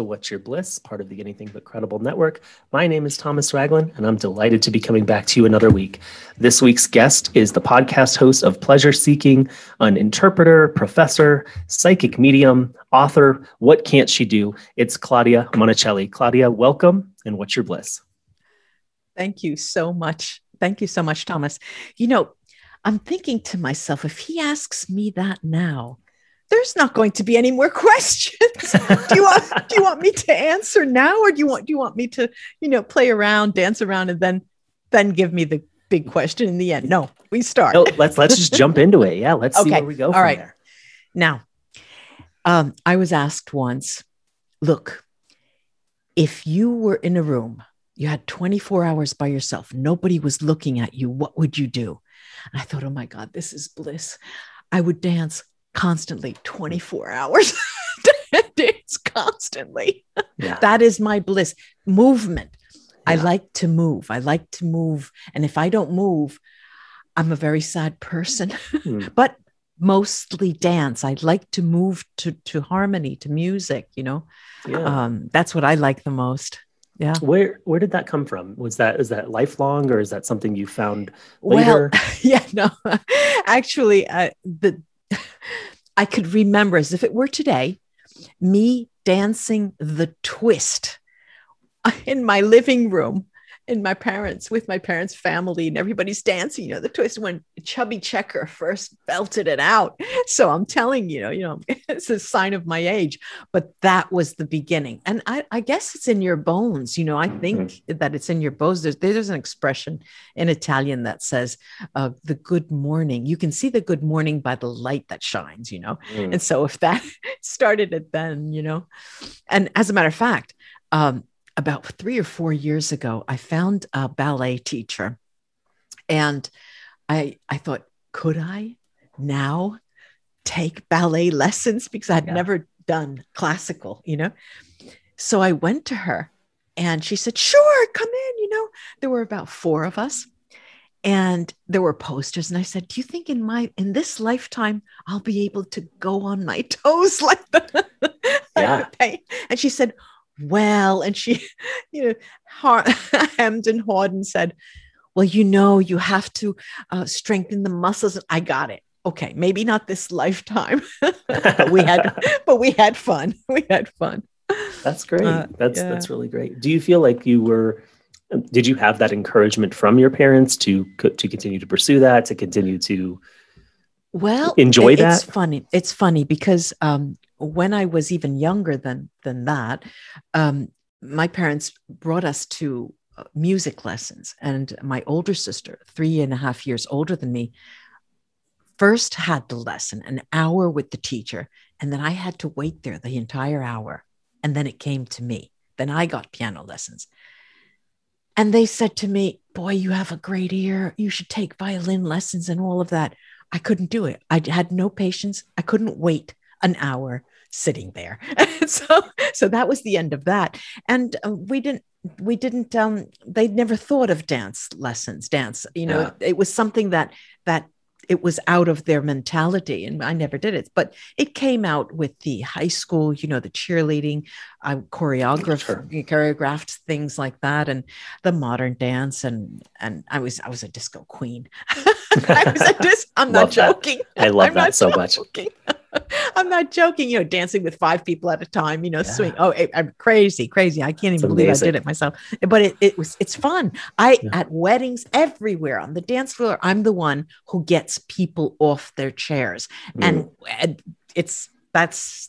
to What's Your Bliss, part of the Anything But Credible Network. My name is Thomas Ragland, and I'm delighted to be coming back to you another week. This week's guest is the podcast host of Pleasure Seeking, an interpreter, professor, psychic medium, author. What can't she do? It's Claudia Monicelli. Claudia, welcome, and What's Your Bliss? Thank you so much. Thank you so much, Thomas. You know, I'm thinking to myself, if he asks me that now, there's not going to be any more questions. do you want do you want me to answer now or do you want do you want me to, you know, play around, dance around and then then give me the big question in the end? No, we start. No, let's let's just jump into it. Yeah, let's okay. see where we go All right. There. Now, um, I was asked once, look, if you were in a room, you had 24 hours by yourself, nobody was looking at you, what would you do? And I thought, oh my God, this is bliss. I would dance constantly 24 hours dance constantly. Yeah. that is my bliss. Movement. Yeah. i like to move. I like to move. And if i don't move i'm a very sad person. Mm. but mostly dance. I like to move to to harmony to music you know? Yeah. um that's what i like the most. Yeah. Where where did that come from? Was that is that lifelong or is that something you found later? well, yeah no. Actually uh, the I could remember as if it were today, me dancing the twist in my living room in my parents with my parents family and everybody's dancing you know the twist when chubby checker first belted it out. So i'm telling you know you know it's a sign of my age but that was the beginning. And i, I guess it's in your bones you know i think mm-hmm. that it's in your bones. There's, there's an expression in italian that says uh, the good morning. You can see the good morning by the light that shines you know? Mm. and so if that started it then you know? And as a matter of fact um, about three or four years ago, I found a ballet teacher. And I, I thought, could I now take ballet lessons? Because I'd yeah. never done classical, you know? So I went to her and she said, sure, come in. You know, there were about four of us and there were posters and i said do you think in my in this lifetime i'll be able to go on my toes like that yeah. and she said well and she you know hemmed and hawed and said well you know you have to uh, strengthen the muscles. I got it. Okay maybe not this lifetime but we had but we had fun. We had fun. That's great. Uh, that's yeah. that's really great. Do you feel like you were did you have that encouragement from your parents to to continue to pursue that to continue to well enjoy that it's funny it's funny because um, when I was even younger than than that, um, my parents brought us to uh, music lessons, and my older sister, three and a half years older than me, first had the lesson, an hour with the teacher, and then I had to wait there the entire hour, and then it came to me. Then I got piano lessons. And they said to me, Boy, you have a great ear. You should take violin lessons and all of that. I couldn't do it. I had no patience. I couldn't wait an hour sitting there. so so that was the end of that. And uh, we didn't we didn't um they'd never thought of dance lessons, dance, you know, yeah. it was something that that it was out of their mentality and i never did it but it came out with the high school you know the cheerleading i choreographed sure. choreographed things like that and the modern dance and and i was i was a disco queen I was a dis- i'm not joking that. i love I'm that so joking. much I'm not joking. You know, dancing with five people at a time. You know, yeah. swing. Oh, I'm crazy, crazy. I can't even believe I did it myself. But it, it was it's fun. I yeah. at weddings everywhere on the dance floor. I'm the one who gets people off their chairs, mm. and, it's that's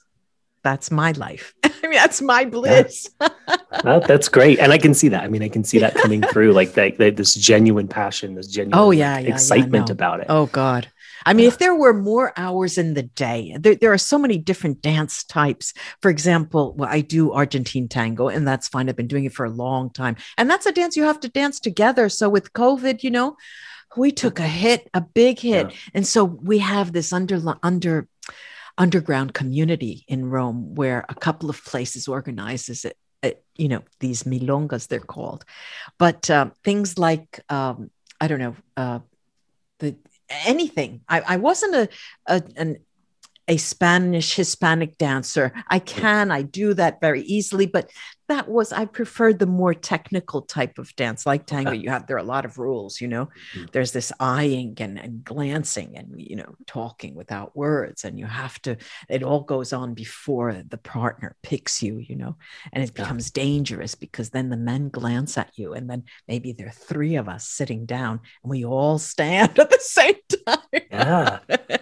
that's my life. I mean, that's my bliss. well, that's great, and I can see that. I mean, I can see that coming through, like that, that this genuine passion, this genuine oh yeah, yeah excitement yeah, no. about it. Oh God, I mean, if there were more hours in the day, there, there are so many different dance types. For example, well, I do Argentine tango, and that's fine. I've been doing it for a long time. And that's a dance you have to dance together. So with COVID, you know, we took a hit, a big hit. Yeah. And so we have this under, under, underground community in Rome where a couple of places organizes it. it you know, these milongas, they're called. But uh, things like, um, I don't know, uh, the anything. I, I wasn't a, a, an a Spanish Hispanic dancer. I can, I do that very easily, but that was I preferred the more technical type of dance, like tango. You have there are a lot of rules, you know. Mm-hmm. There's this eyeing and, and glancing and you know talking without words, and you have to. It all goes on before the partner picks you, you know, and it becomes yeah. dangerous because then the men glance at you, and then maybe there are three of us sitting down, and we all stand at the same time. Yeah.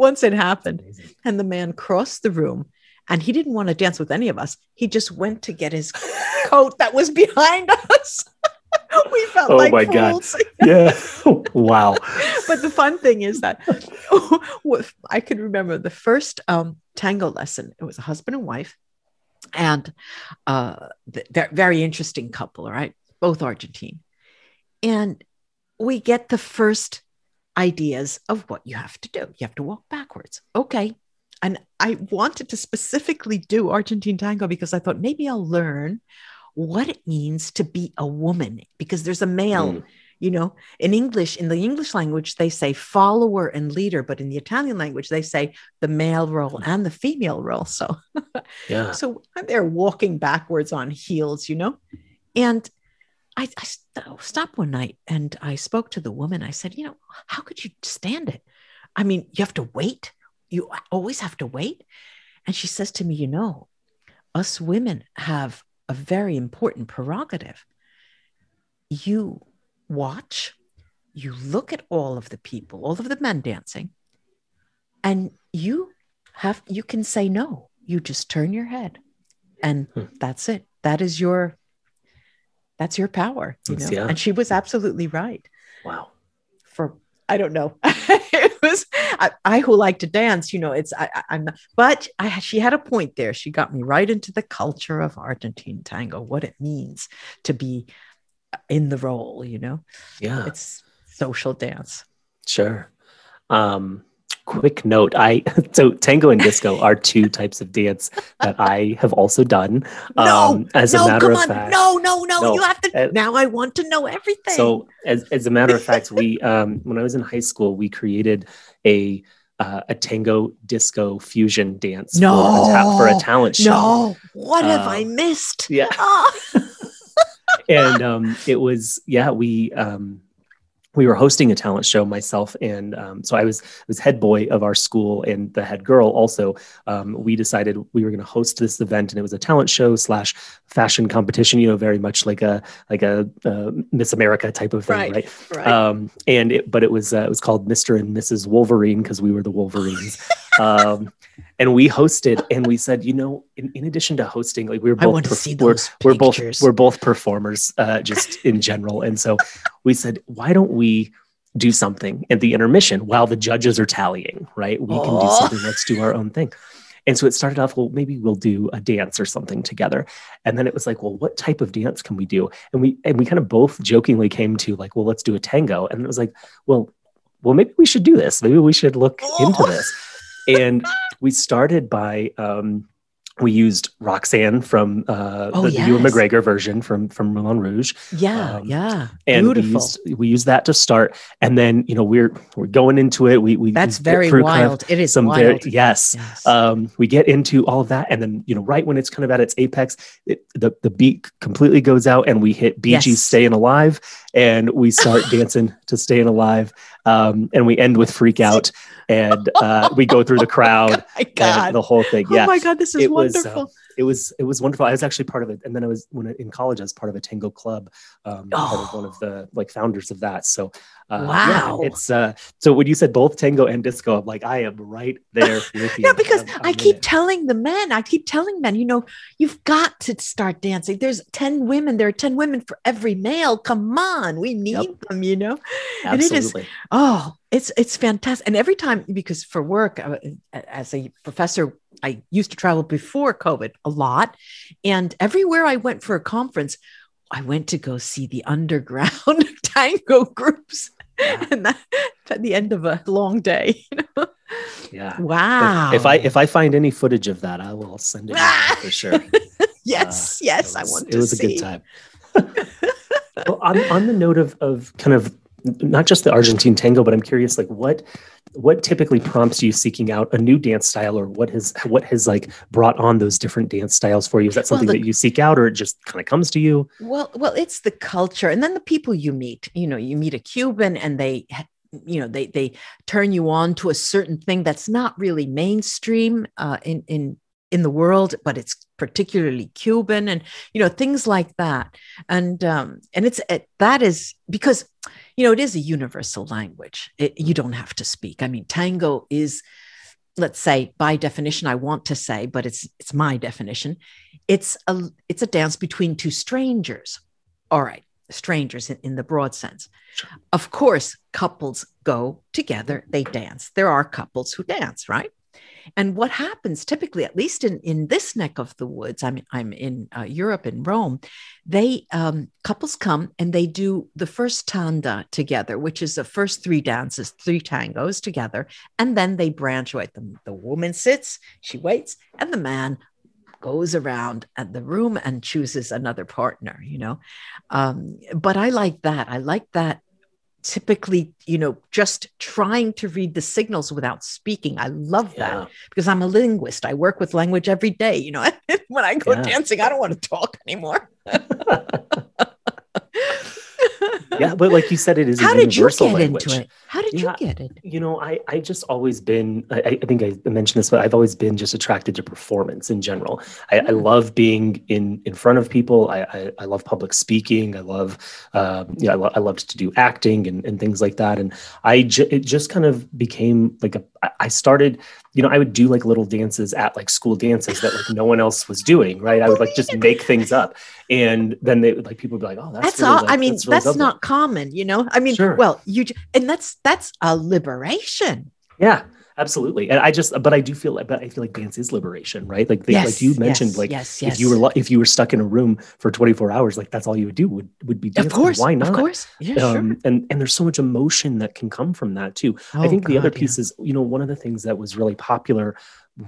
Once it happened, and the man crossed the room and he didn't want to dance with any of us. He just went to get his coat that was behind us. we felt oh like my fools. god yeah wow but the fun thing is that i could remember the first um, tango lesson it was a husband and wife and uh, they're very interesting couple right both argentine and we get the first ideas of what you have to do you have to walk backwards okay and I wanted to specifically do Argentine tango because I thought maybe I'll learn what it means to be a woman because there's a male. Mm. You know, in English, in the English language, they say follower and leader, but in the Italian language, they say the male role and the female role. So, yeah. So they're walking backwards on heels, you know, and I, I st- stopped one night and I spoke to the woman. I said, you know, how could you stand it? I mean, you have to wait you always have to wait. And she says to me, You know, us women have a very important prerogative. You watch, you look at all of the people, all of the men dancing, and you have, you can say no. You just turn your head and hmm. that's it. That is your, that's your power, you know? Yeah. And she was absolutely right. Wow. For, I don't know. it was I, I, who like to dance, you know, it's I, am but I she had a point there. She got me right into the culture of Argentine tango, what it means to be in the role, you know. Yeah. It's social dance. Sure. Um quick note i so tango and disco are two types of dance that i have also done no, um, as no, a matter of on. fact no, no no no you have to uh, now i want to know everything so as, as a matter of fact we um, when i was in high school we created a uh, a tango disco fusion dance no, for, a ta- for a talent show. No, what have I um, missed? Yeah. Oh. and um, it was, yeah, we, um, we were hosting a talent show myself and um, so i was was head boy of our school and the head girl also um, we decided we were going to host this event and it was a talent show slash fashion competition you know very much like a like a, a miss america type of thing right, right? right. Um, and it, but it was uh, it was called mr and mrs wolverine because we were the wolverines um, and we hosted and we said you know in, in addition to hosting like we were both I want to see we're, we're both we're both performers uh, just in general. And so we said why don't we do something at the intermission while the judges are tallying right? We can do something let's do our own thing. And so it started off well maybe we'll do a dance or something together. And then it was like well what type of dance can we do? And we and we kind of both jokingly came to like well let's do a tango. And it was like well well maybe we should do this. Maybe we should look into this. And we started by um, we used Roxanne from uh, oh, the, yes. Ewan McGregor version from from Moulin Rouge. Yeah, um, yeah, and beautiful. We used, we used, that to start, and then you know we're we're going into it. We we that's very wild. Kind of it is some wild. Very, yes. yes. Um, we get into all of that, and then you know right when it's kind of at its apex, it, the the beat completely goes out, and we hit Bee Gees' "Staying Alive," and we start dancing to "Staying Alive," um, and we end with "Freak Out." And uh, we go through the crowd oh and the whole thing. Yeah. Oh my God, this is it wonderful. Was, uh, it was it was wonderful. I was actually part of it, and then I was when in college I was part of a tango club, um, oh. part of one of the like founders of that. So uh, wow, yeah, it's uh, so when you said both tango and disco, I'm like I am right there with you. no, because I'm, I'm i keep telling the men, I keep telling men, you know, you've got to start dancing. There's ten women. There are ten women for every male. Come on, we need yep. them. You know, Absolutely. and it is oh it's it's fantastic and every time because for work uh, as a professor i used to travel before covid a lot and everywhere i went for a conference i went to go see the underground tango groups yeah. and that at the end of a long day you know? yeah wow if, if, i if i find any footage of that i will send it for sure yes uh, yes was, i want to see it was see. a good time well on, on the note of of kind of not just the Argentine tango, but I'm curious, like what what typically prompts you seeking out a new dance style or what has what has like brought on those different dance styles for you? Is that something well, the, that you seek out or it just kind of comes to you? Well well it's the culture and then the people you meet. You know you meet a cuban and they you know they they turn you on to a certain thing that's not really mainstream uh, in in in the world but it's particularly cuban and you know things like that. And um and it's it, that is because you know, it is a universal language. It, you don't have to speak. I mean, tango is, let's say, by definition, I want to say, but it's it's my definition. It's a it's a dance between two strangers. All right, strangers in, in the broad sense. Sure. Of course, couples go together, they dance. There are couples who dance, right? And what happens typically, at least in, in this neck of the woods, I'm, I'm in uh, Europe, in Rome, they um, couples come and they do the first tanda together, which is the first three dances, three tangos together. And then they branch away. The, the woman sits, she waits, and the man goes around at the room and chooses another partner, you know. Um, but I like that. I like that typically you know just trying to read the signals without speaking i love that yeah. because i'm a linguist i work with language every day you know when i go yeah. dancing i don't want to talk anymore yeah, but like you said, it is. How did you get language. into it? How did yeah, you get it? You know, I I just always been. I, I, think I mentioned this, but I've always been just attracted to performance in general. I, mm. I love being in in front of people. I I, I love public speaking. I love, um, yeah, I, lo- I loved to do acting and, and things like that. And I ju- it just kind of became like a. I started you know, I would do like little dances at like school dances that like no one else was doing, right? I would like just make things up. And then they would like people would be like, oh, that's, that's really, all. Like, I mean, that's, really that's not common, you know? I mean, sure. well, you, and that's, that's a liberation. Yeah absolutely and i just but i do feel like but i feel like dance is liberation right like they, yes, like you mentioned yes, like yes, yes. if you were if you were stuck in a room for 24 hours like that's all you would do would would be dance. of course why not of course yeah, um, sure. and and there's so much emotion that can come from that too oh, i think God, the other piece yeah. is you know one of the things that was really popular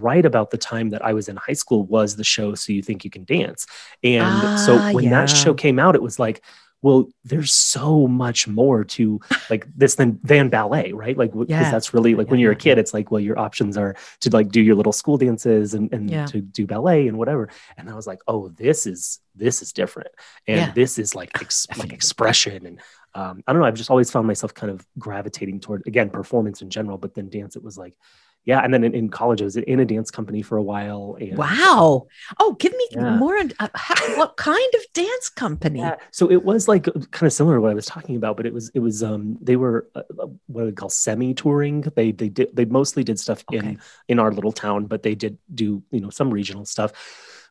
right about the time that I was in high school was the show So You Think You Can Dance. And ah, so when yeah. that show came out, it was like, well, there's so much more to like this than than ballet, right? Like because yeah. that's really like yeah, when you're a kid, it's like, well, your options are to like do your little school dances and, and to do ballet and whatever. And I was like, oh, this is this is different. And this is like, ex- like expression and um, I don't know. I've just always found myself kind of gravitating toward again performance in general, but then dance. It was like, yeah and then in, in, college i was in a dance company for a while and, wow oh give me yeah. more uh, how, what kind of dance company yeah. so it was like kind of similar to what i was talking about but it was it was um they were uh, uh what we call semi touring they they did they mostly did stuff okay. in in our little town but they did do you know some regional stuff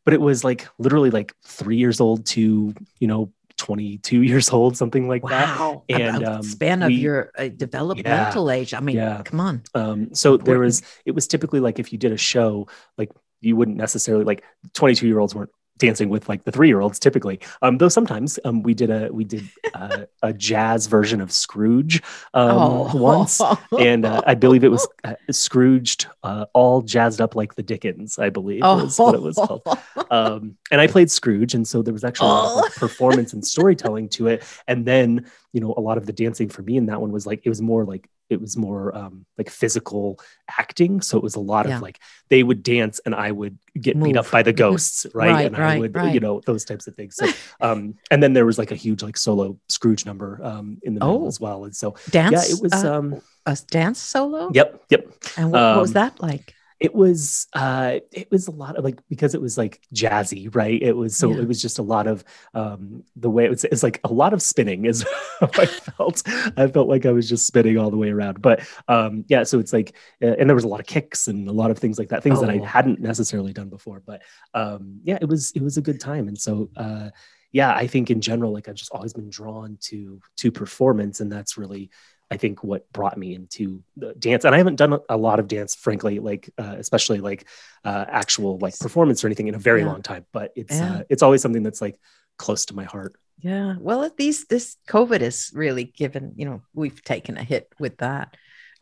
but it was like literally like three years old to you know 22 years old, something like wow. that. And um, span of we, your uh, developmental yeah, age. I mean, yeah. come on. Um, so there was, it was typically like if you did a show, like you wouldn't necessarily like 22 year olds weren't dancing with like the three year olds typically. Um, though sometimes um, we did a we did uh, a jazz version of Scrooge um, oh. once, and uh, I believe it was uh, Scrooged, uh, all jazzed up like the Dickens. I believe oh. was what it was called. Um, and I played Scrooge, and so there was actually a lot of like, performance and storytelling to it. And then you know a lot of the dancing for me in that one was like it was more like it was more um, like physical acting. So it was a lot yeah. of like they would dance and I would get Move. beat up by the ghosts, right? right and right, I would, right. you know, those types of things. So, um, and then there was like a huge like solo Scrooge number um, in the middle oh. as well. And so dance, yeah, it was uh, um, a dance solo. Yep, yep. And what, what was um, that like? It was uh it was a lot of like because it was like jazzy right it was so yeah. it was just a lot of um the way it was it's like a lot of spinning is i felt i felt like i was just spinning all the way around but um yeah so it's like and there was a lot of kicks and a lot of things like that things oh. that i oh. hadn't necessarily done before but um yeah it was it was a good time and so uh yeah i think in general like i've just always been drawn to to performance and that's really I think what brought me into the dance. And I haven't done a lot of dance, frankly, like uh, especially like uh, actual like performance or anything in a very yeah. long time. But it's yeah. uh, it's always something that's like close to my heart. Yeah. Well, at least this COVID has really given you know we've taken a hit with that.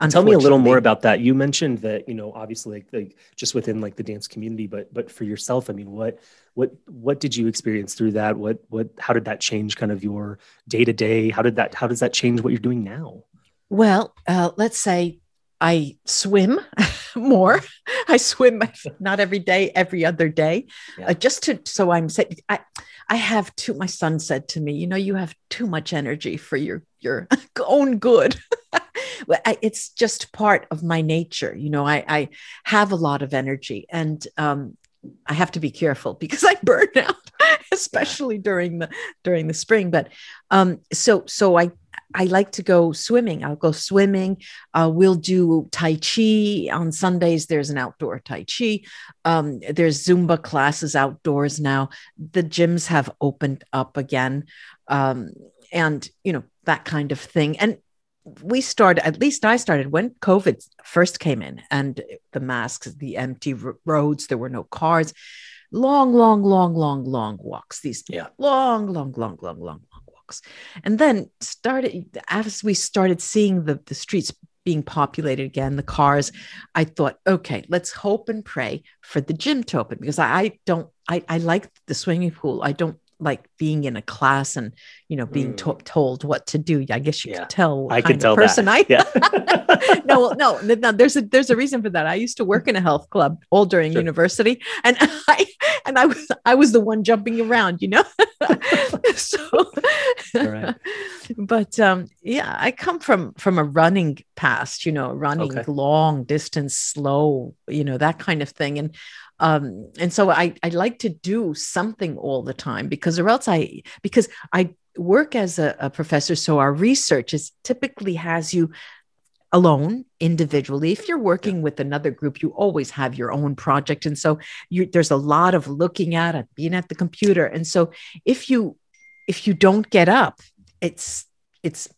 Tell me a little more about that. You mentioned that you know obviously like, like just within like the dance community, but but for yourself, I mean, what what what did you experience through that? What what how did that change kind of your day to day? How did that how does that change what you're doing now? Well, uh, let's say I swim more. I swim not every day, every other day, yeah. uh, just to so I'm I I have too. My son said to me, you know, you have too much energy for your your own good. it's just part of my nature. You know, I I have a lot of energy, and um, I have to be careful because I burn out, especially during the during the spring. But um, so so I I like to go swimming. I'll go swimming. Uh, we'll do Tai Chi on Sundays. There's an outdoor Tai Chi. Um, there's Zumba classes outdoors now. The gyms have opened up again. Um, and, you know, that kind of thing. And we started, at least I started when COVID first came in and the masks, the empty roads, there were no cars. Long, long, long, long, long walks. These yeah. long, long, long, long, long and then started as we started seeing the, the streets being populated again, the cars, I thought, okay, let's hope and pray for the gym to open because I, I don't, I, I like the swimming pool. I don't like being in a class and you know being to- mm. told what to do. I guess you yeah. could tell. I could tell person that. I. Yeah. no, no, no. There's a there's a reason for that. I used to work in a health club all during sure. university, and I and I was I was the one jumping around, you know. so, right. but um, yeah, I come from from a running past, you know, running okay. long distance, slow, you know, that kind of thing, and um, and so I, I like to do something all the time because or else I because I work as a, a professor so our research is typically has you alone individually. If you're working with another group you always have your own project and so you, there's a lot of looking at it being at the computer. And so if you if you don't get up it's it's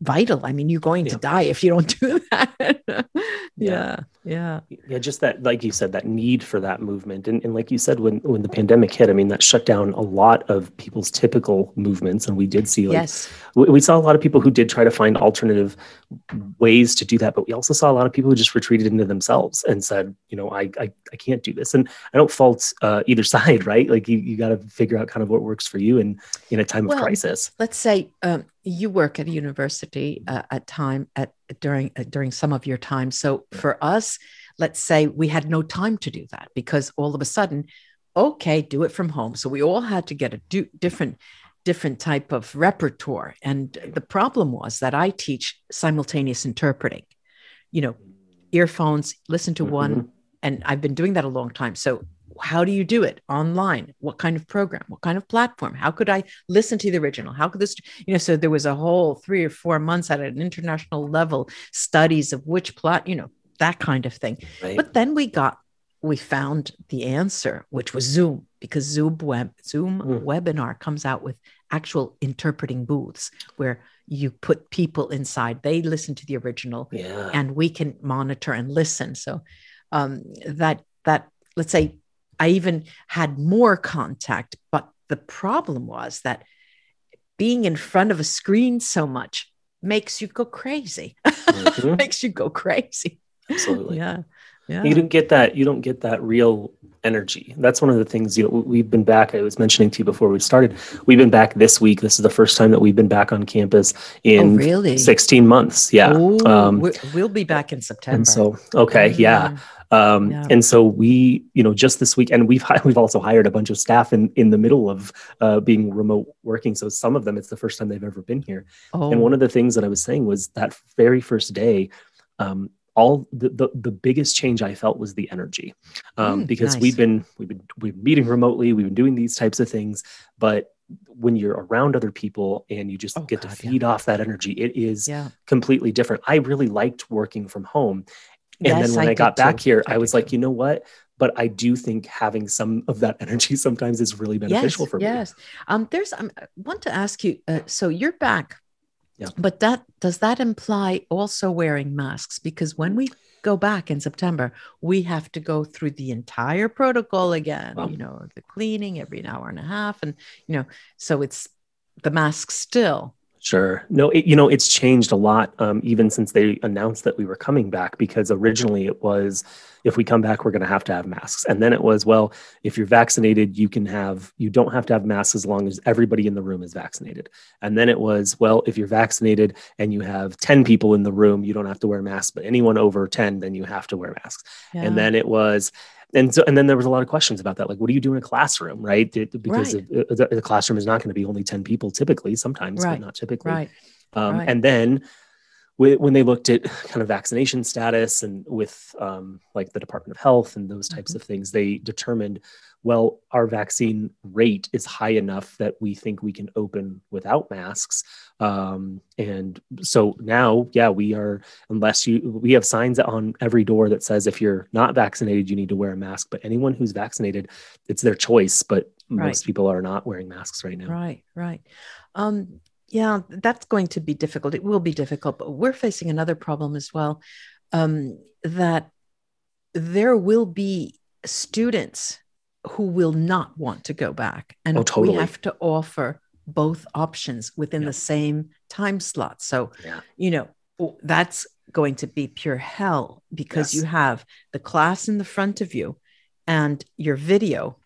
vital. I mean, you're going yeah. to die if you don't do that. yeah. yeah. Yeah. Just that, like you said, that need for that movement. And, and like you said, when, when the pandemic hit, I mean, that shut down a lot of people's typical movements. And we did see, like, yes. We, saw a lot of people who did try to find alternative ways to do that. But we also saw a lot of people who just retreated into themselves and said, you know, I, I, I can't do this. And I don't fault uh, either side, right? Like you, you got to figure out kind of what works for you in, in a time well, of crisis. Let's say, um, you work at a university uh, at time at during uh, during some of your time so for us let's say we had no time to do that because all of a sudden okay do it from home so we all had to get a do, different different type of repertoire. And the problem was that i teach simultaneous interpreting. You know earphones listen to mm-hmm. one and i've been doing that a long time. So how do you do it? Online. What kind of program? What kind of platform? How could i listen to the original? How could this you know so there was a whole three or four months at an international level studies of which plot you know that kind of thing. Right. but then we got we found the answer which was zoom because zoom web zoom mm. webinar comes out with actual interpreting booths where you put people inside they listen to the original yeah. and we can monitor and listen so um, that that let's say I even had more contact. But the problem was that being in front of a screen so much makes you go crazy. Mm-hmm. makes you go crazy. Absolutely. Yeah. Yeah. You don't get that. You don't get that real energy. That's one of the things. You know, we've been back. I was mentioning to you before we started. We've been back this week. This is the first time that we've been back on campus in oh, really? 16 months. Yeah. Ooh, um, we'll be back in September. And so, okay, yeah. Mm-hmm. Um, yeah. And so we, you know, just this week, and we've we've also hired a bunch of staff in in the middle of uh, being remote working. So some of them, it's the first time they've ever been here. Oh. And one of the things that I was saying was that very first day. Um, all the, the, the biggest change I felt was the energy, um, mm, because nice. we've been we've been we've been meeting remotely, we've been doing these types of things, but when you're around other people and you just oh, get God, to feed yeah. off that energy, it is yeah. completely different. I really liked working from home, and yes, then when I, I got back too. here, I, I was like, too. you know what? But I do think having some of that energy sometimes is really beneficial yes, for me. Yes. Um, there's um, I want to ask you, uh, so you're back. Yeah. But that does that imply also wearing masks? Because when we go back in September, we have to go through the entire protocol again, wow. you know, the cleaning every an hour and a half. And, you know, so it's the mask still Sure. No, it, you know, it's changed a lot um, even since they announced that we were coming back because originally it was if we come back, we're going to have to have masks. And then it was, well, if you're vaccinated, you can have, you don't have to have masks as long as everybody in the room is vaccinated. And then it was, well, if you're vaccinated and you have 10 people in the room, you don't have to wear masks, but anyone over 10, then you have to wear masks. Yeah. And then it was, and so and then there was a lot of questions about that like what do you do in a classroom right because right. classroom is not going to be only 10 people typically sometimes right. but not typically right. Um, right. and then when they looked at kind of vaccination status and with um, like the Department of Health and those types mm-hmm. of things, they determined, well, our vaccine rate is high enough that we think we can open without masks. Um, and so now, yeah, we are, unless you, we have signs on every door that says if you're not vaccinated, you need to wear a mask. But anyone who's vaccinated, it's their choice. But right. most people are not wearing masks right now. Right, right. Um, yeah, that's going to be difficult. It will be difficult, but we're facing another problem as well um, that there will be students who will not want to go back. And oh, totally. we have to offer both options within yeah. the same time slot. So, yeah. you know, that's going to be pure hell because yes. you have the class in the front of you and your video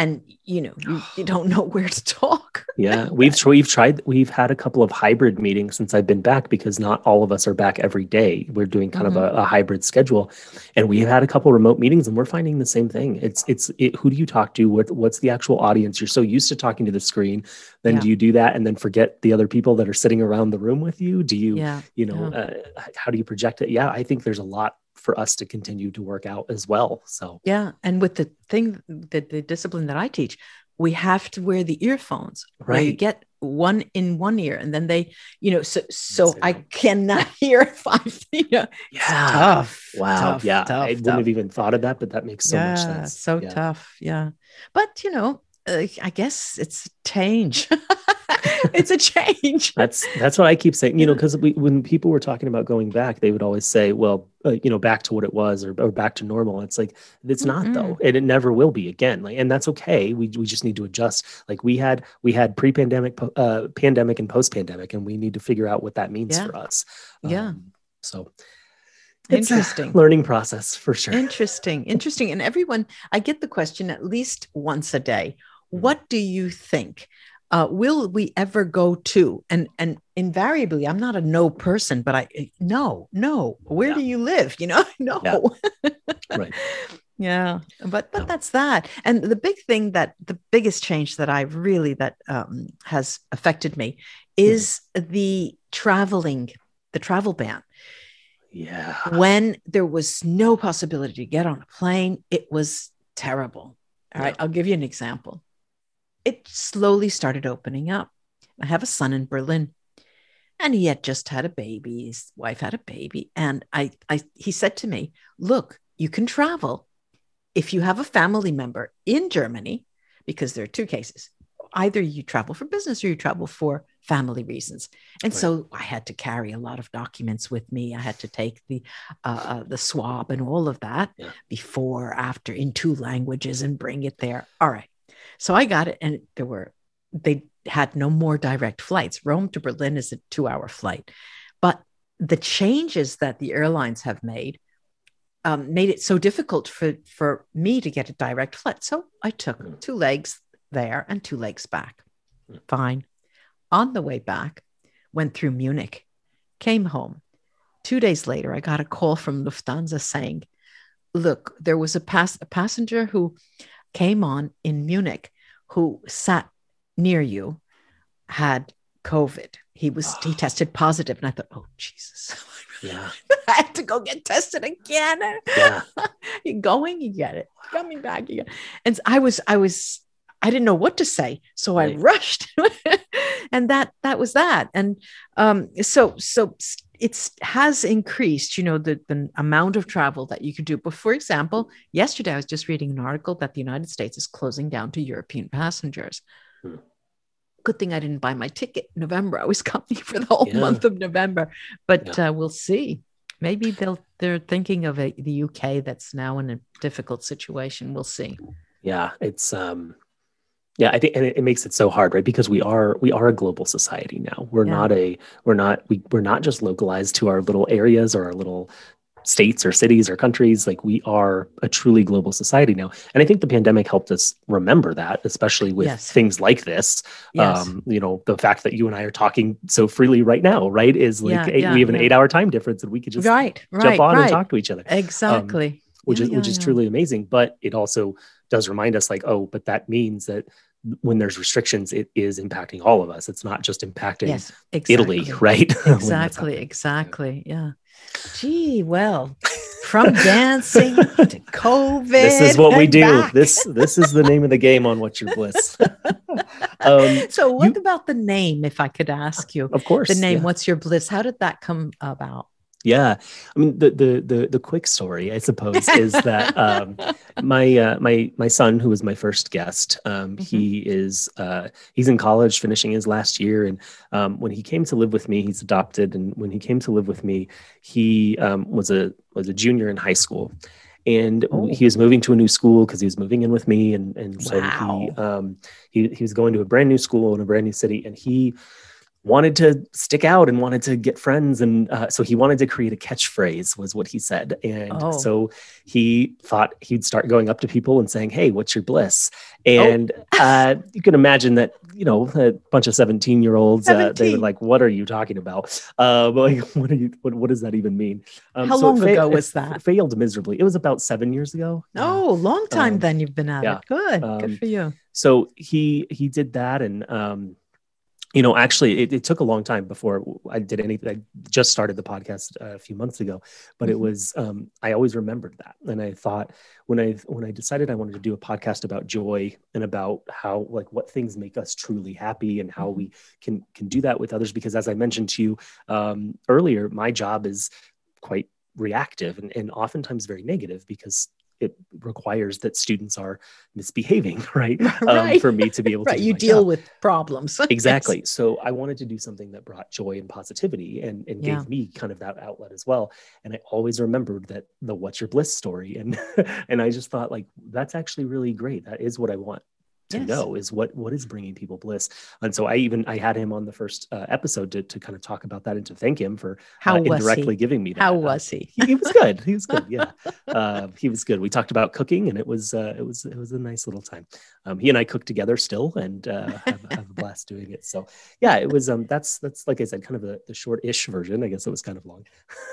and you know you, you, don't know where to talk yeah we've we've tried we've had a couple of hybrid meetings since i've been back because not all of us are back every day we're doing kind mm-hmm. of a, a, hybrid schedule and we've had a couple remote meetings and we're finding the same thing it's it's it, who do you talk to what, what's the actual audience you're so used to talking to the screen then yeah. do you do that and then forget the other people that are sitting around the room with you do you yeah. you know yeah. uh, how do you project it yeah i think there's a lot for us to continue to work out as well. So yeah, and with the thing that the discipline that I teach, we have to wear the earphones. Right, you get one in one ear, and then they, you know, so so I cannot hear five. You know, yeah, tough. Wow, tough, yeah, tough, I tough. wouldn't have even thought of that, but that makes so yeah, much sense. So yeah. tough, yeah. But you know, uh, I guess it's change. it's a change. That's that's what I keep saying. You know, because when people were talking about going back, they would always say, "Well, uh, you know, back to what it was, or, or back to normal." It's like it's not mm-hmm. though, and it never will be again. Like, and that's okay. We we just need to adjust. Like we had we had pre-pandemic, uh, pandemic, and post-pandemic, and we need to figure out what that means yeah. for us. Yeah. Um, so interesting learning process for sure interesting interesting and everyone i get the question at least once a day. What do you think uh, will we ever go to? And and invariably i'm not a no person but i no no. Where yeah. do you live? You know no. Yeah. right. Yeah but but that's that. And the big thing that the biggest change that i really that um, has affected me is mm-hmm. the traveling the travel ban. Yeah. When there was no possibility to get on a plane it was terrible. All yeah. right, i'll give you an example it slowly started opening up. I have a son in Berlin and he had just had a baby. His wife had a baby. And I, I he said to me, look, you can travel if you have a family member in Germany, because there are two cases. Either you travel for business or you travel for family reasons. And right. so I had to carry a lot of documents with me. I had to take the uh, uh, the swab and all of that yeah. before, after, in two languages, and bring it there. All right. So I got it, and there were they had no more direct flights. Rome to Berlin is a two-hour flight, but the changes that the airlines have made um, made it so difficult for for me to get a direct flight. So I took mm. two legs there and two legs back. Mm. Fine. On the way back, went through Munich, came home. Two days later, I got a call from Lufthansa saying, "Look, there was a pass a passenger who came on in Munich who sat near you had COVID. He was he ah. tested positive, and I thought, oh Jesus, yeah, I had to go get tested again. Yeah, you're going, you get it. Coming back, you get. It. And I was, I was, I didn't know what to say, so right. I rushed, and that that was that. And um, so so it has increased, you know, the, the amount of travel that you can do. But for example, yesterday I was just reading an article that the United States is closing down to European passengers. Hmm. Good thing I didn't buy my ticket in November. I was coming for the whole yeah. month of November, but yeah. uh, we'll see. Maybe they'll they're thinking of a, the UK that's now in a difficult situation. We'll see. Yeah, it's um, Yeah, I think, and it, it, makes it so hard, right? Because we are we are a global society now. We're yeah. not a we're not we we're not just localized to our little areas or our little states or cities or countries. Like we are a truly global society now, and I think the pandemic helped us remember that, especially with yes. things like this. Yes. Um, you know, the fact that you and I are talking so freely right now, right, is like yeah, yeah, we have an eight-hour time difference, and we could just right, jump right, on right. and talk to each other. Exactly. Um, which is which is truly amazing, but it also does remind us like oh but that means that when there's restrictions it is impacting all of us. It's not just impacting yes, exactly. italy right exactly exactly yeah. Gee well from dancing to covid this is what we do. back. this this is the name of the game on what's your bliss um, so what you, about the name if i could ask you? Of course the name yeah. what's your bliss? How did that come about yeah, I mean the the the the quick story, I suppose, is that um, my uh, my my son, who was my first guest, um, mm-hmm. he is uh, he's in college, finishing his last year, and um, when he came to live with me, he's adopted, and when he came to live with me, he um, was a was a junior in high school, and oh. he was moving to a new school because he was moving in with me, and and so wow. he um, he he was going to a brand new school in a brand new city, and he wanted to stick out and wanted to get friends and uh, so he wanted to create a catchphrase was what he said. And oh. so he thought he'd start going up to people and saying hey what's your bliss? Oh. and oh. uh, you can imagine that you know a bunch of 17 year olds uh, they were like what are you talking about? Uh, like what are you what, what does that even mean? Um, how so long fa- ago was that? failed miserably. It was about seven years ago oh long time um, then you've been at yeah. it good um, good for you. so he he did that and um you know, actually, it, it, took a long time before I did anything. I just started the podcast a few months ago, but mm-hmm. it was um, I always remembered that, and I thought when I when I decided I wanted to do a podcast about joy and about how like what things make us truly happy and how mm-hmm. we can can do that with others. Because as I mentioned to you um, earlier, my job is quite reactive and, and oftentimes very negative because it requires that students are misbehaving, right? right. Um, for me to be able to right. you deal job. with problems. exactly. yes. So I wanted to do something that brought joy and positivity and, and yeah. gave me kind of that outlet as well. And I always remembered that the what's your bliss story. And and I just thought like that's actually really great. That is what I want to yes. know is what what is bringing people bliss. And so i even i had him on the first uh, episode to, to kind of talk about that and to thank him for how uh, indirectly giving me that how was he? he? he was good. He was good yeah. Uh, he was good. We talked about cooking and it was uh, it was it was a nice little time. Um, he and i cook together still and uh, have, have, a blast doing it. So yeah it was um that's that's like i said kind of a, the short-ish version. I guess it was kind of long.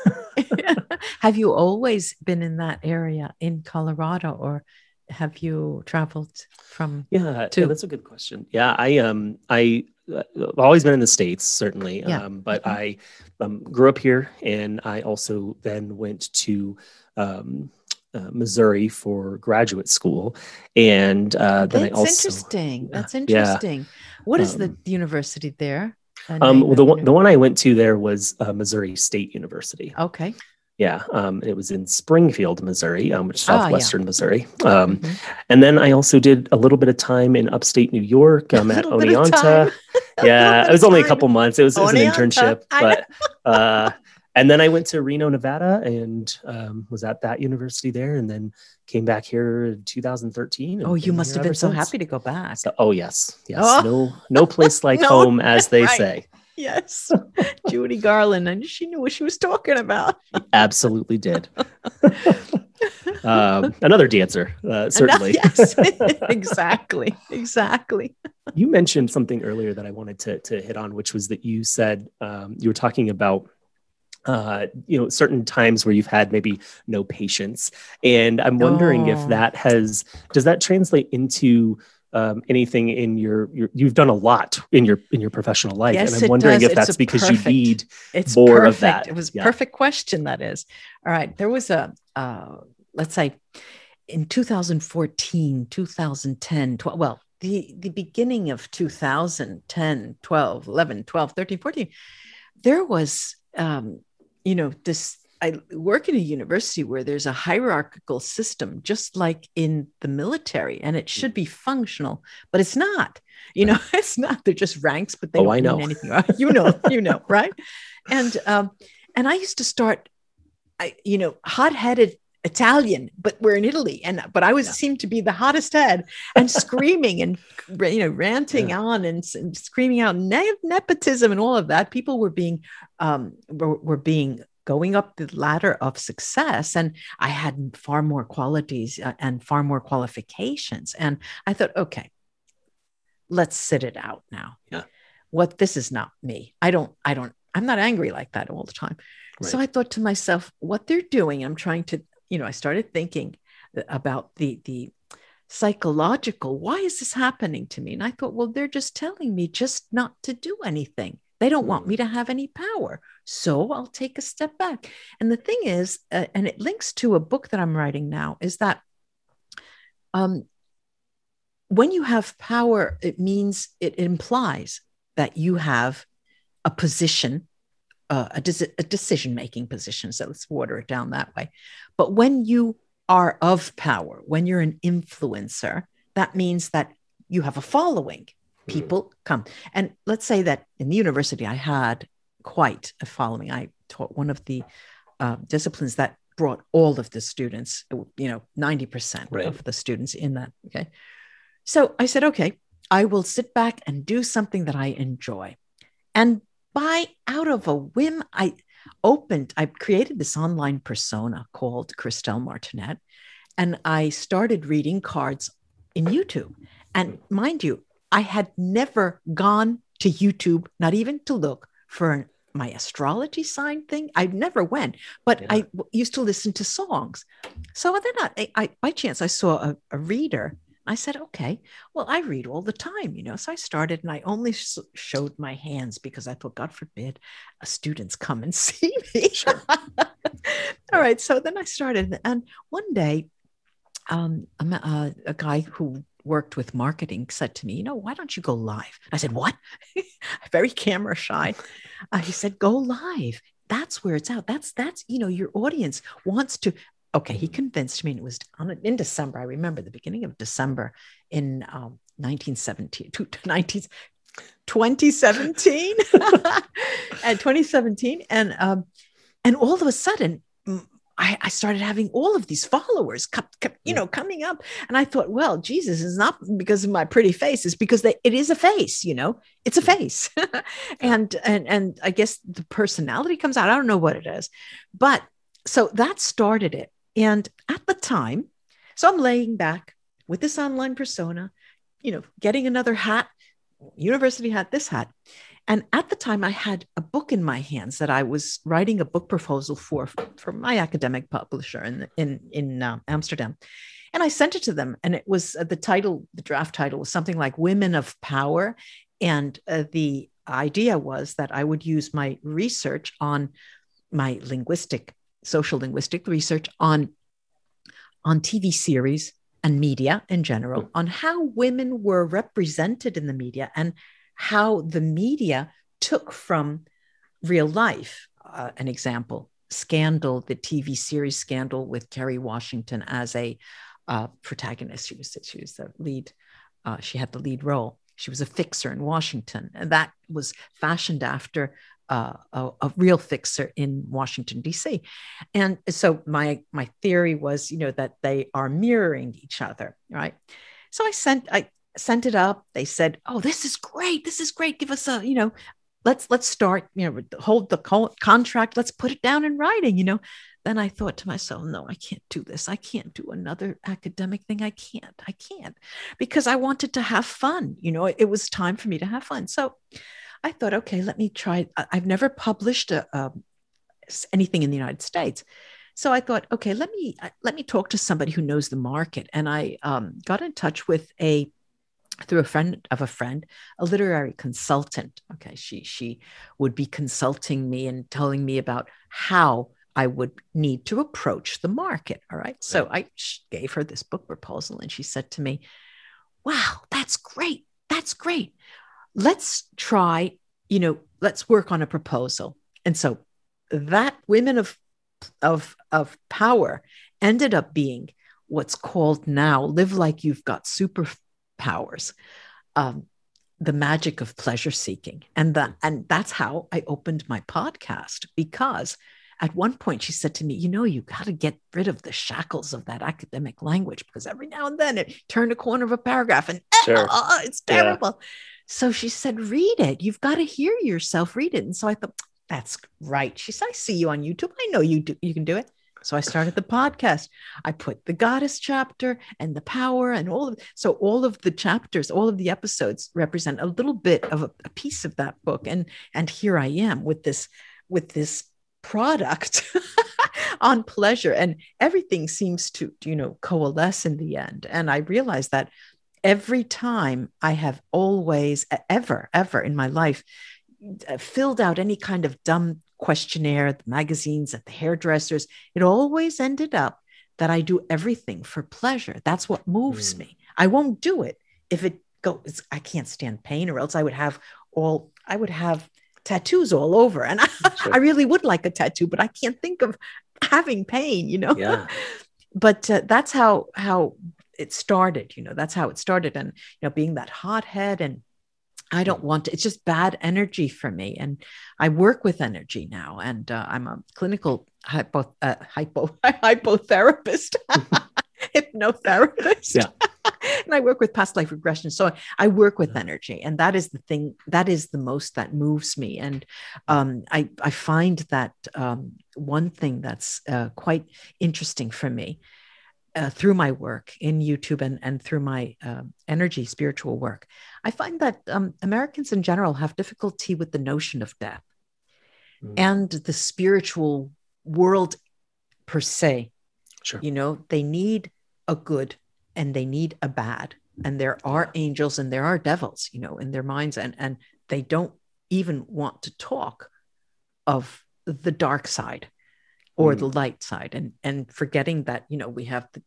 Have you always been in that area in colorado or have you traveled from yeah, to? yeah that's a good question yeah i um i uh, I've always been in the states certainly yeah. um, but mm-hmm. i um, grew up here and i also then went to um, uh, missouri for graduate school and uh, then that's i also interesting that's interesting yeah. what is the um, university there um, well, the one, the one I went to there was uh, Missouri State University. Okay. Yeah, um, it was in Springfield, Missouri, um, which is southwestern ah, yeah. Missouri. Um, mm-hmm. And then I also did a little bit of time in upstate New York um, at Oneonta. yeah, it was only a couple months. It was, it was an internship, but uh, and then I went to Reno, Nevada, and um, was at that university there, and then came back here in 2013. Oh, you must have been so happy to go back. So, oh yes, yes. Oh. No, no place like no, home, as they right. say. Yes. Judy Garland. And she knew what she was talking about. Absolutely did. um, another dancer, uh, certainly. yes, exactly. Exactly. you mentioned something earlier that I wanted to, to hit on, which was that you said um, you were talking about uh, you know certain times where you've had maybe no patience and i'm wondering oh. if that has does that translate into um, anything in your, your you've done a lot in your in your professional life yes, and i'm wondering does. if that's because perfect, you need it's more perfect. of that it was yeah. perfect question that is all right there was a uh, let's say in 2014 2010 12, well the the beginning of 2010 12 11 12 13 14 there was um you know this I work in a university where there's a hierarchical system, just like in the military, and it should be functional, but it's not. You know, it's not. They're just ranks, but they oh, don't I know. mean anything. You know, you know, right? And um, and I used to start, I you know, hot-headed Italian, but we're in Italy. And but I was yeah. seemed to be the hottest head and screaming and you know ranting yeah. on and, and, screaming out ne- nepotism and all of that. People were being um, were, were being going up the ladder of success and i had far more qualities uh, and far more qualifications. And i thought okay let's sit it out now. Yeah. What this is not me. I don't i don't i'm not angry like that all the time. Right. so i thought to myself what they're doing i'm trying to you know i started thinking about the the psychological why is this happening to me? And i thought well they're just telling me just not to do anything they don't want me mm. to have any power. So I'll take a step back. And the thing is, uh, and it links to a book that I'm writing now, is that um, when you have power, it means it implies that you have a position, uh, a, de- a decision making position. So let's water it down that way. But when you are of power, when you're an influencer, that means that you have a following people come. And let's say that in the university, I had quite a following. I taught one of the uh, disciplines that brought all of the students, you know, 90% right. of the students in that. Okay. So I said, okay, I will sit back and do something that I enjoy. And by out of a whim, I opened, I created this online persona called Christelle Martinet. And I started reading cards in YouTube. And mind you, I had never gone to YouTube, not even to look for my astrology sign thing. I never went, but yeah. I used to listen to songs. So then I, I by chance, I saw a, a, reader. I said, okay, well, I read all the time, you know. So I started and I only sh- showed my hands because I thought, God forbid, students come and see me. Sure. all right. So then I started. And one day, um, a, uh, a guy who worked with marketing said to me, you know, why don't you go live? I said, what? Very camera shy. Uh, he said, go live. That's where it's out. That's, that's, you know, your audience wants to. Okay. He convinced me. And it was on, in December. I remember the beginning of December in um, 1917, 19, 2017 and 2017. And, um, and all of a sudden, I, I, started having all of these followers, you know, coming up, and I thought, well, Jesus is not because of my pretty face; it's because they, it is a face, you know, it's a face, and and and I guess the personality comes out. I don't know what it is, but so that started it. And at the time, so I'm laying back with this online persona, you know, getting another hat, university hat, this hat, and at the time, I had a book in my hands that I was writing a book proposal for for my academic publisher in in in uh, Amsterdam, and I sent it to them. And it was uh, the title, the draft title was something like "Women of Power," and uh, the idea was that I would use my research on my linguistic, social linguistic research on on TV series and media in general on how women were represented in the media and how the media took from real life. Uh, an example Scandal, the TV series Scandal with Kerry Washington as a uh, protagonist. She was, she was the lead, uh, she had the lead role. She was a fixer in Washington, and that was fashioned after uh, a, a, real fixer in Washington D.C. And so my my theory was, you know, that they are mirroring each other, right? So I sent I sent it up. They said, "Oh, this is great. This is great. Give us a, you know, let's let's start, you know, hold the co- contract. Let's put it down in writing, you know." Then I thought to myself, "No, I can't do this. I can't do another academic thing. I can't. I can't." Because I wanted to have fun, you know. It was time for me to have fun. So I thought, "Okay, let me try I've never published a, a anything in the United States." So I thought, okay, let me let me talk to somebody who knows the market, and I um, got in touch with a through a friend of a friend, a literary consultant. Okay, she she would be consulting me and telling me about how I would need to approach the market. All right. So. I gave her this book proposal and she said to me, Wow, that's great. That's great. Let's try, you know, let's work on a proposal. And so that women of of of power ended up being what's called now live like you've got super powers. Um, the magic of pleasure seeking and that mm-hmm. and that's how i opened my podcast because at one point she said to me, You know, you got to get rid of the shackles of that academic language because every now and then it turned a corner of a paragraph and eh, sure. oh, it's terrible. Yeah. So she said, Read it. You've got to hear yourself read it. And so I thought, That's right. She said, I see you on YouTube. I know you do, you can do it. So I started the podcast. I put the goddess chapter and the power and all of so all of the chapters, all of the episodes represent a little bit of a, a piece of that book. And and here I am with this with this product on pleasure and everything seems to you know coalesce in the end and i realized that every time i have always ever ever in my life uh, filled out any kind of dumb questionnaire the magazines at the hairdressers it always ended up that i do everything for pleasure that's what moves mm. me i won't do it if it goes i can't stand pain or else i would have all i would have tattoos all over. And I, sure. I, really would like a tattoo, but I can't think of having pain, you know? Yeah. but uh, that's how, how it started, you know, that's how it started. And, you know, being that hothead and I don't want to, it's just bad energy for me. And I work with energy now and uh, I'm a clinical hypo, uh, hypo, hypotherapist, hypnotherapist. Yeah. and I work with past life regression. So I work with energy, and that is the thing that is the most that moves me. And um, I I find that um, one thing that's uh, quite interesting for me. Uh, through my work in YouTube and, and through my uh, energy spiritual work, I find that um, Americans in general have difficulty with the notion of death mm. and the spiritual world per se. Sure. You know, they need a good and they need a bad and there are angels and there are devils you know in their minds and and they don't even want to talk of the dark side or mm. the light side and and forgetting that you know we have the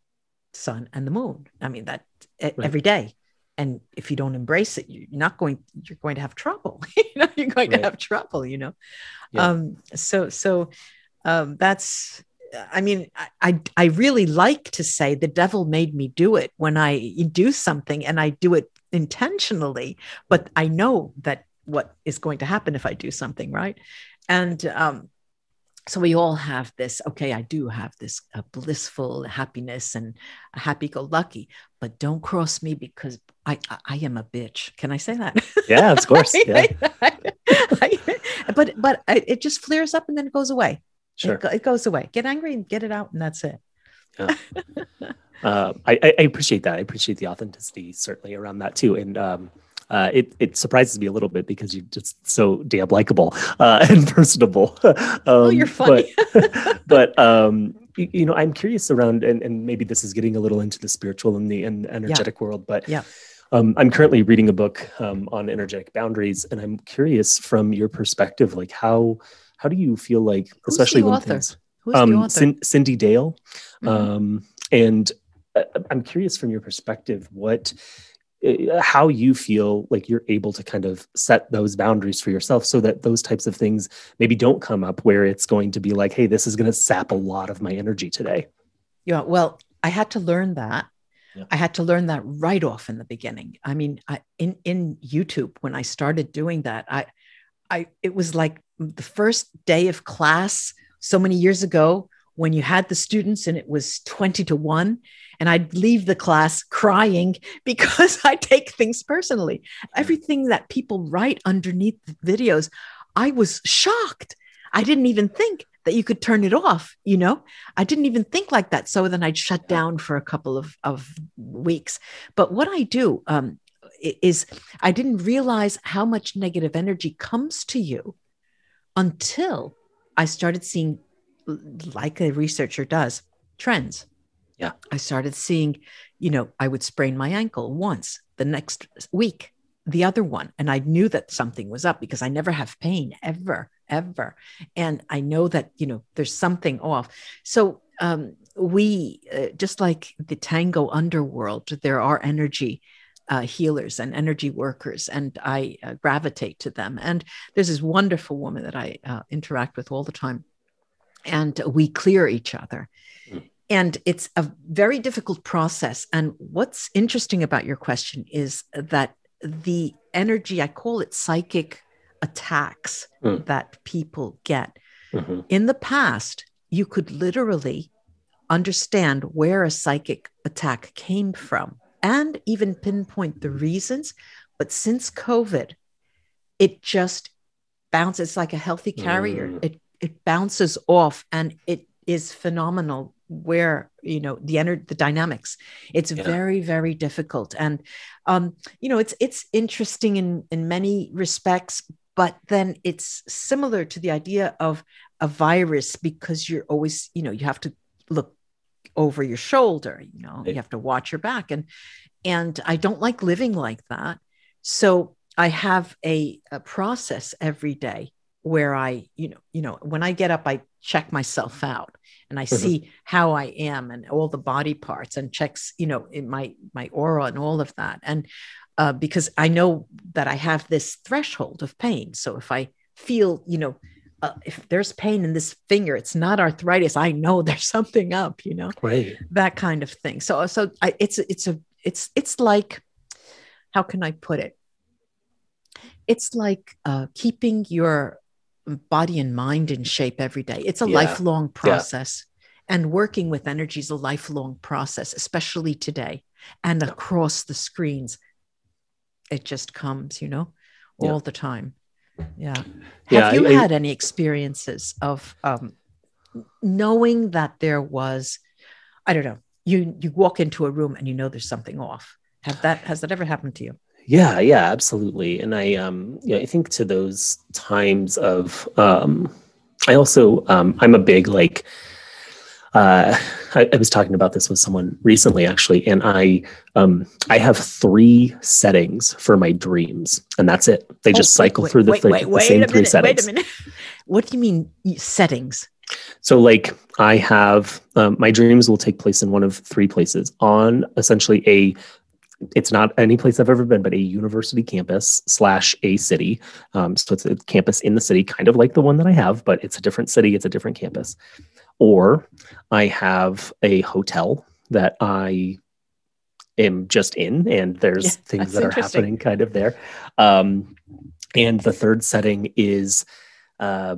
sun and the moon i mean that right. every day and if you don't embrace it you're not going you're going to have trouble you know you're going right. to have trouble you know yeah. um so so um that's I mean, I, I really like to say the devil made me do it when I do something and I do it intentionally, but I know that what is going to happen if I do something, right? And um, so we all have this, okay, I do have this uh, blissful happiness and happy go lucky, but don't cross me because I, I, I am a bitch. Can I say that? Yeah, of course. Yeah. but but it just flares up and then it goes away. Sure. It, it, goes away. Get angry and get it out, and that's it. Yeah. uh, I, I, appreciate that. I appreciate the authenticity certainly around that too. And um, uh, it it surprises me a little bit because you're just so damn likable uh, and personable. um, oh, you're funny. but, but um, you, you, know, I'm curious around, and, and maybe this is getting a little into the spiritual and the and energetic yeah. world, but yeah. Um, I'm currently reading a book um, on energetic boundaries, and I'm curious from your perspective, like how how do you feel like, Who's especially when author? things, Who's um, the author? Cyndi Dale, mm-hmm. um, and uh, I'm curious from your perspective what Uh, how you feel like you're able to kind of set those boundaries for yourself so that those types of things maybe don't come up where it's going to be like hey this is going to sap a lot of my energy today. Yeah well i had to learn that. Yeah. i had to learn that right off in the beginning. I mean I, in in youtube when i started doing that i i it was like the first day of class so many years ago when you had the students and it was 20 to 1 and I'd leave the class crying because I take things personally. Everything that people write underneath the videos, I was shocked. I didn't even think that you could turn it off, you know? I didn't even think like that. So then I'd shut down for a couple of, of weeks. But what I do um, is I didn't realize how much negative energy comes to you until I started seeing, like a researcher does, trends. Yeah. I started seeing, you know, I would sprain my ankle once, the next week, the other one. And I knew that something was up because I never have pain ever, ever. And I know that, you know, there's something off. So, um, we, uh, just like the tango underworld, there are energy uh, healers and energy workers, and I uh, gravitate to them. And there's this wonderful woman that I uh, interact with all the time, and we clear each other. Mm. And it's a very difficult process. And what's interesting about your question is that the energy, I call it psychic attacks mm. that people get, Mm-hmm. In the past, you could literally understand where a psychic attack came from and even pinpoint the reasons. But since COVID, it just bounces like a healthy carrier. Mm. It it bounces off and it is phenomenal where you know the energy the dynamics. It's yeah. very very difficult. And um you know it's it's interesting in in many respects but then it's similar to the idea of a virus because you're always you know you have to look over your shoulder you know you have to watch your back. And and i don't like living like that. So i have a, a process every day where i you know you know when i get up i check myself out and i mm-hmm. see how i am and all the body parts and checks you know in my my aura and all of that and uh, because i know that i have this threshold of pain so if i feel you know uh, if there's pain in this finger, it's not arthritis. I know there's something up, you know, right? That kind of thing. So, so I, it's it's a it's it's like, how can I put it? It's like uh, keeping your body and mind in shape every day. It's a yeah. lifelong process, yeah. and working with energy is a lifelong process, especially today and across the screens. It just comes, you know, all yeah. the time. Yeah. Have you I, had any experiences of um, knowing that there was, I don't know, you you walk into a room and you know there's something off. Have that has that ever happened to you? Yeah, yeah, absolutely. And I um yeah, I think to those times of um I also um I'm a big like uh, I, I, was talking about this with someone recently, actually, and I um, I have three settings for my dreams, and that's it. They just oh, cycle wait, through the, wait, wait, the same three settings. Wait a minute. What do you mean settings? So, like, I have um, my dreams will take place in one of three places on essentially a it's not any place I've ever been, but a university campus slash a city. Um, so it's a campus in the city, kind of like the one that I have, but it's a different city, it's a different campus or I have a hotel that I am just in, and there's yeah, things that are happening kind of there. Um, and the third setting is uh,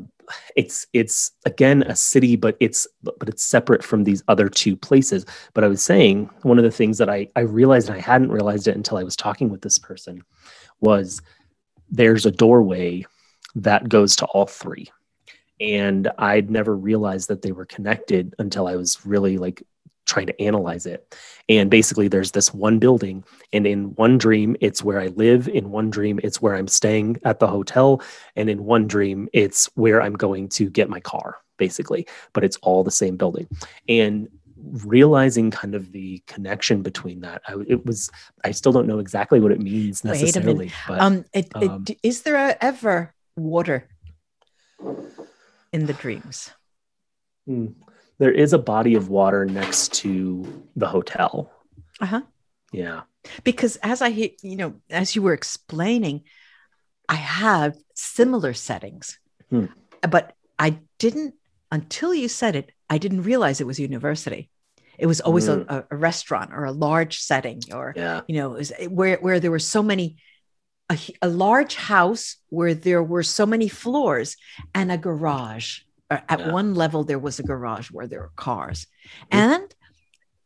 it's it's again a city, but it's but it's separate from these other two places. But I was saying one of the things that I I realized and I hadn't realized it until I was talking with this person was there's a doorway that goes to all three and I'd never realized that they were connected until I was really like trying to analyze it. And basically, there's this one building, and in one dream, it's where I live. In one dream, it's where I'm staying at the hotel. And in one dream, it's where I'm going to get my car, basically. But it's all the same building. And realizing kind of the connection between that I, it was i still don't know exactly what it means necessarily but um, it, um, it, is there a, ever water in the dreams? Hmm. There is a body of water next to the hotel. Uh huh. Yeah. Because as I, you know, as you were explaining, I have similar settings, hmm. but I didn't until you said it. I didn't realize it was university. It was always mm. a, a, restaurant or a large setting, or yeah. you know, was, where where there were so many a, a large house where there were so many floors and a garage. At yeah. one level, there was a garage where there were cars. And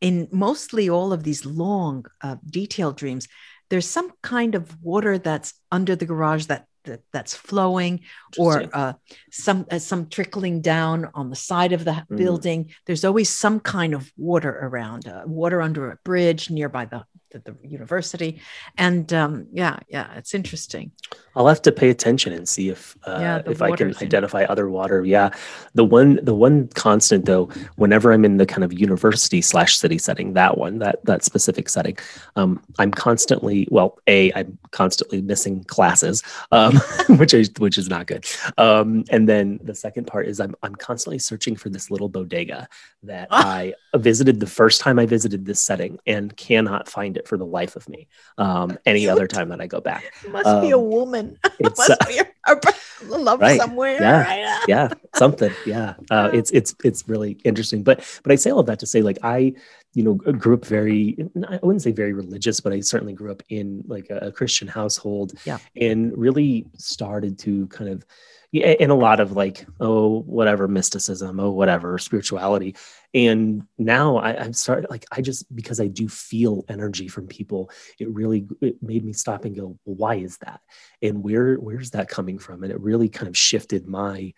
in mostly all of these long, uh, detailed dreams, there's some kind of water that's under the garage that that, that's flowing or uh, some uh, some trickling down on the side of the mm. building there's always some kind of water around uh, water under a bridge nearby the the, the university. And um, yeah yeah it's interesting. I'll have to pay attention and see if uh, yeah, if i can identify other water. Yeah the one the one constant though whenever i'm in the kind of university slash city setting that one that that specific setting um, i'm constantly well a i'm constantly missing classes um, which is which is not good. Um, and then the second part is i'm i'm constantly searching for this little bodega that i visited the first time i visited this setting and cannot find it for the life of me. Um, any other time that I go back, must um, be a um, woman. It's, must uh, be a, love right. somewhere. Yeah, right? yeah, something. Yeah, uh, it's it's it's really interesting. But but I say all of that to say, like I, you know, grew up very, I wouldn't say very religious, but I certainly grew up in like a, a Christian household Yeah. and really started to kind of, in a lot of like, oh, whatever mysticism, oh, whatever spirituality. And now I, I've started like, I just, because I do feel energy from people, it really, it made me stop and go, well, why is that? And where, where's that coming from? And it really kind of shifted my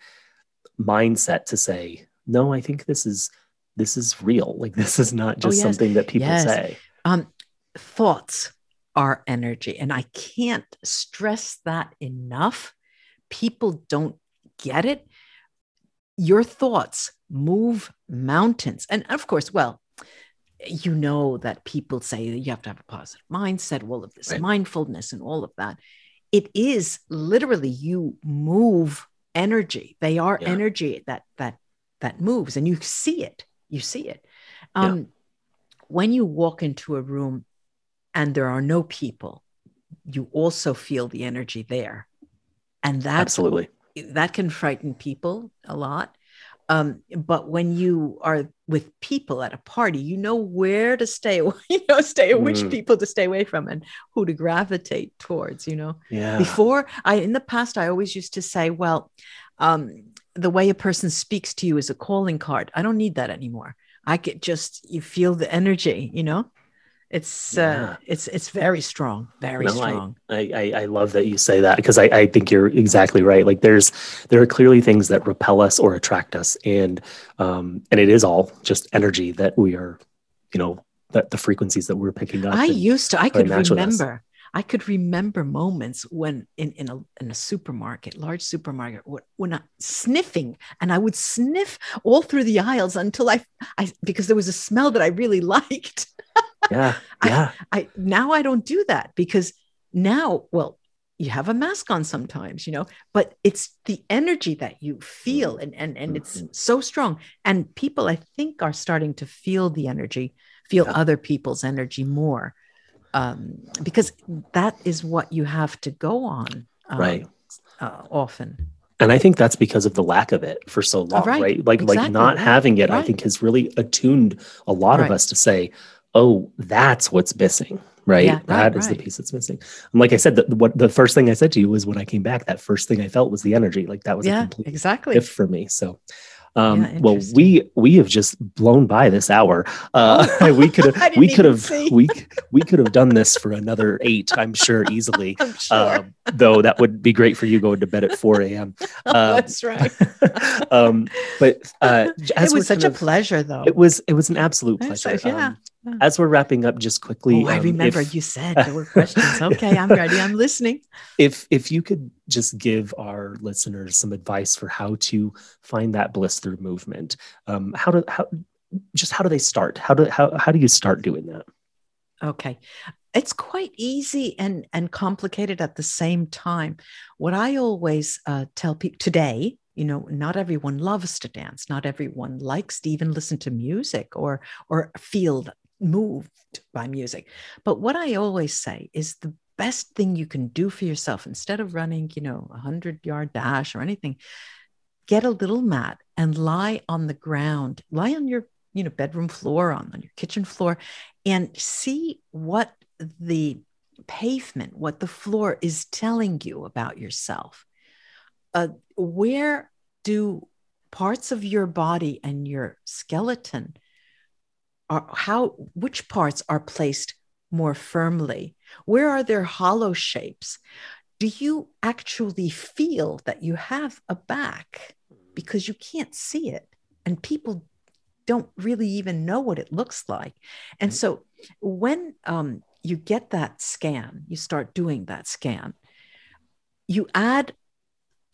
mindset to say, no, I think this is, this is real. Like this is not just yes. something that people Yes. say. Um, thoughts are energy. And I can't stress that enough. People don't get it. Your thoughts move mountains. And of course, well, you know that people say that you have to have a positive mindset, all of this Right. mindfulness and all of that. It is literally you move energy. They are Yeah. energy that that that moves and you see it. You see it. Yeah. Um, when you walk into a room and there are no people, you also feel the energy there. And that Absolutely. that can frighten people a lot. Um, but when you are with people at a party, you know where to stay you know, stay which Mm. people to stay away from and who to gravitate towards, you know. Yeah. Before I in the past, I always used to say, well, um, the way a person speaks to you is a calling card. I don't need that anymore. I could just you feel the energy, you know. It's Yeah. uh it's it's very strong, very No, strong. I, I, I love that you say that because I, I think you're exactly right. Like there's there are clearly things that repel us or attract us, and um and it is all just energy that we are, you know, that the frequencies that we're picking up. I used to, I could match with us. remember, I could remember moments when in, in a in a supermarket, large supermarket, when I sniffing and I would sniff all through the aisles until I I because there was a smell that I really liked. Yeah, I- yeah, I now I don't do that because now, well, you have a mask on sometimes, you know, but it's the energy that you feel and and and it's Mhm. so strong. And people I think are starting to feel the energy, feel Yeah. other people's energy more. Um, because that is what you have to go on um, right. uh, often. And I think that's because of the lack of it for so long, right. right? Like like not having it, I think has really attuned a lot Right. of us to say, "Oh, that's what's missing." Right, Yeah, That right, is the piece that's missing. And like I said, the, what the first thing I said to you was when I came back, that first thing I felt was the energy. Like that was a complete exactly. gift for me. So, um, Yeah, well, we we have just blown by this hour. Uh, Oh, we could have we could have we we could have done this for another eight, I'm sure, easily. I'm sure. Um, though that would be great for you going to bed at 4 a.m. um, That's right. um, but uh, it was such a of- pleasure, though. It was it was an absolute pleasure. yeah. Um, as we're wrapping up, just quickly, Oh, I um, remember if- you said there were questions. Okay, I'm ready. I'm listening. if if you could just give our listeners some advice for how to find that bliss through movement um how do how just how do they start how do how, how do you start doing that Okay. It's quite easy and, and complicated at the same time. What I always uh, tell people today, you know, not everyone loves to dance. Not everyone likes to even listen to music or or feel moved by music. But what I always say is the best thing you can do for yourself instead of running, you know, a hundred yard dash or anything, get a little mat and lie on the ground, lie on your, you know, bedroom floor, on, on your kitchen floor, and see what the pavement, what the floor is telling you about yourself. Uh, where do parts of your body and your skeleton are how which parts are placed more firmly? Where are there hollow shapes? Do you actually feel that you have a back? Because you can't see it and people don't really even know what it looks like. And so when um, you get that scan you start doing that scan you add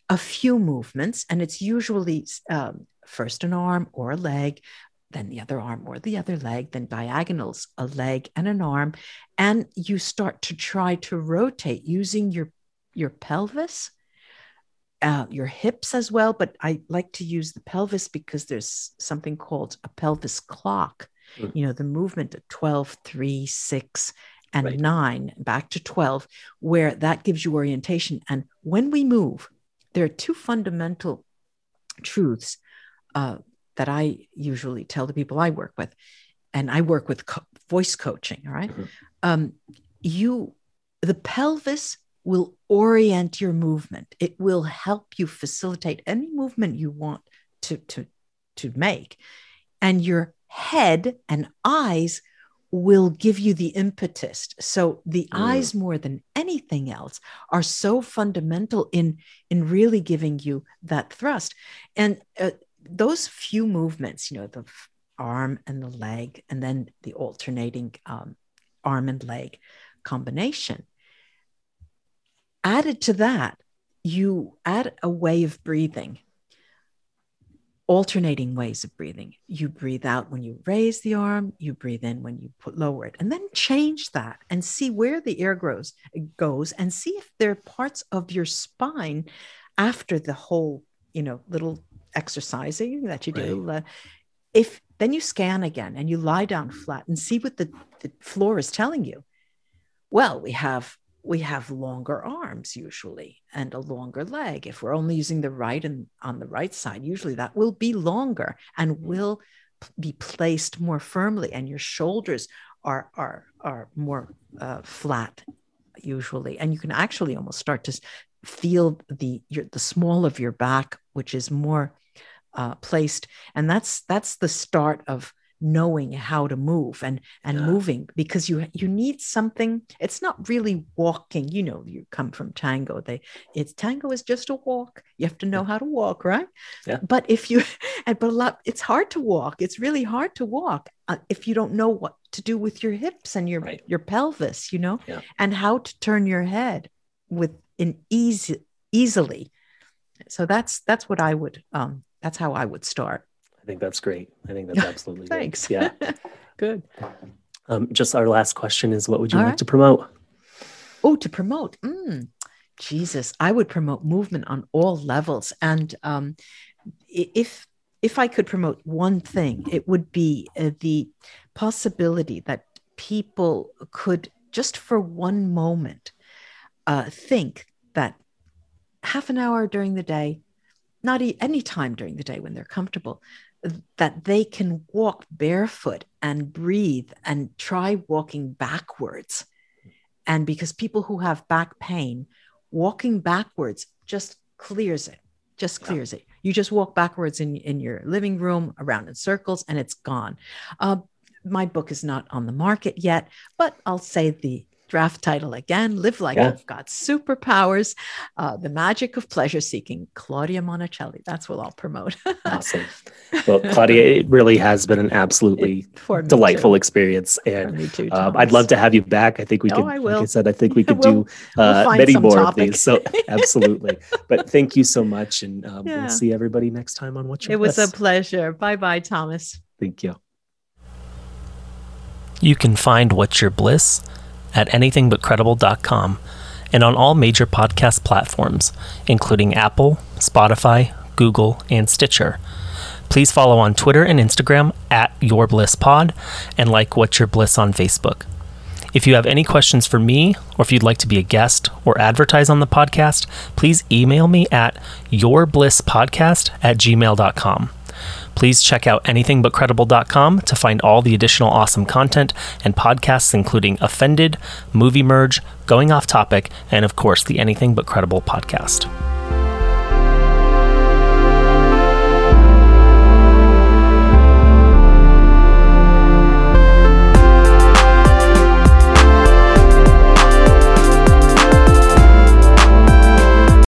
a few movements and it's usually um, first an arm or a leg then the other arm or the other leg, then diagonals, a leg and an arm. And you start to try to rotate using your, your pelvis, uh, your hips as well. But I like to use the pelvis because there's something called a pelvis clock, Mm. you know, the movement at 12, 3, 6, and Right. 9, back to 12, where that gives you orientation. And when we move, there are two fundamental truths uh, that I usually tell the people I work with. and I work with co- voice coaching, all right? Um, you, the pelvis will orient your movement. It will help you facilitate any movement you want to, to, to make. And your head and eyes will give you the impetus. So the Mm. eyes more than anything else are so fundamental in in really giving you that thrust. And uh, those few movements, you know, the arm and the leg, and then the alternating um, arm and leg combination. Added to that, you add a way of breathing alternating ways of breathing. You breathe out when you raise the arm, you breathe in when you put lower it, and then change that and see where the air grows goes and see if there are parts of your spine after the whole, you know, little exercising that you do. Uh, if then you scan again and you lie down flat and see what the, the floor is telling you. Well, we have we have longer arms usually and a longer leg. If we're only using the right and on the right side, usually that will be longer and will p- be placed more firmly, and your shoulders are are are more uh, flat usually, and you can actually almost start to feel the your, the small of your back, which is more uh, placed, and that's that's the start of knowing how to move and and Yeah. moving because you you need something. It's not really walking. You know you come from tango. They it's tango is just a walk. You have to know how to walk right? Yeah. but if you and but a lot it's hard to walk. It's really hard to walk uh, if you don't know what to do with your hips and your Right. your pelvis you know Yeah. and how to turn your head with in easy easily so that's that's what i would um that's how i would start I think that's great. I think that's absolutely great. thanks Yeah. good Um, just our last question is what would you All like right. to promote? Oh, to promote. Mm, Jesus, I would promote movement on all levels. And um, if if I could promote one thing, it would be uh, the possibility that people could just for one moment uh, think that half an hour during the day, not e- any time during the day when they're comfortable, that they can walk barefoot and breathe and try walking backwards. And because people who have back pain, walking backwards just clears it, just Yeah. clears it. You just walk backwards in, in your living room around in circles and it's gone. Uh, my book is not on the market yet, but I'll say the draft title again Live Like Yeah. You've Got Superpowers, uh, The Magic of Pleasure Seeking, Claudia Monticelli. That's what I'll promote. Awesome. Well, Claudia, it really has been an absolutely For delightful too. experience. And me too, um, I'd love to have you back. I think we could, I like will. I said, I think we could We'll- do we'll uh, many some more of these. So absolutely. but thank you so much. And um, Yeah. we'll see everybody next time on What's Your Bliss. It was a pleasure. Bye bye, Thomas. Thank you. You can find What's Your Bliss at anythingbutcredible.com and on all major podcast platforms, including Apple, Spotify, Google, and Stitcher. Please follow on Twitter and Instagram at Your Bliss Pod and like What's Your Bliss on Facebook. If you have any questions for me, or if you'd like to be a guest or advertise on the podcast, please email me at yourblisspodcast at gmail.com. Please check out anythingbutcredible.com to find all the additional awesome content and podcasts, including Offended, Movie Merge, Going Off Topic, and of course, the Anything But Credible podcast.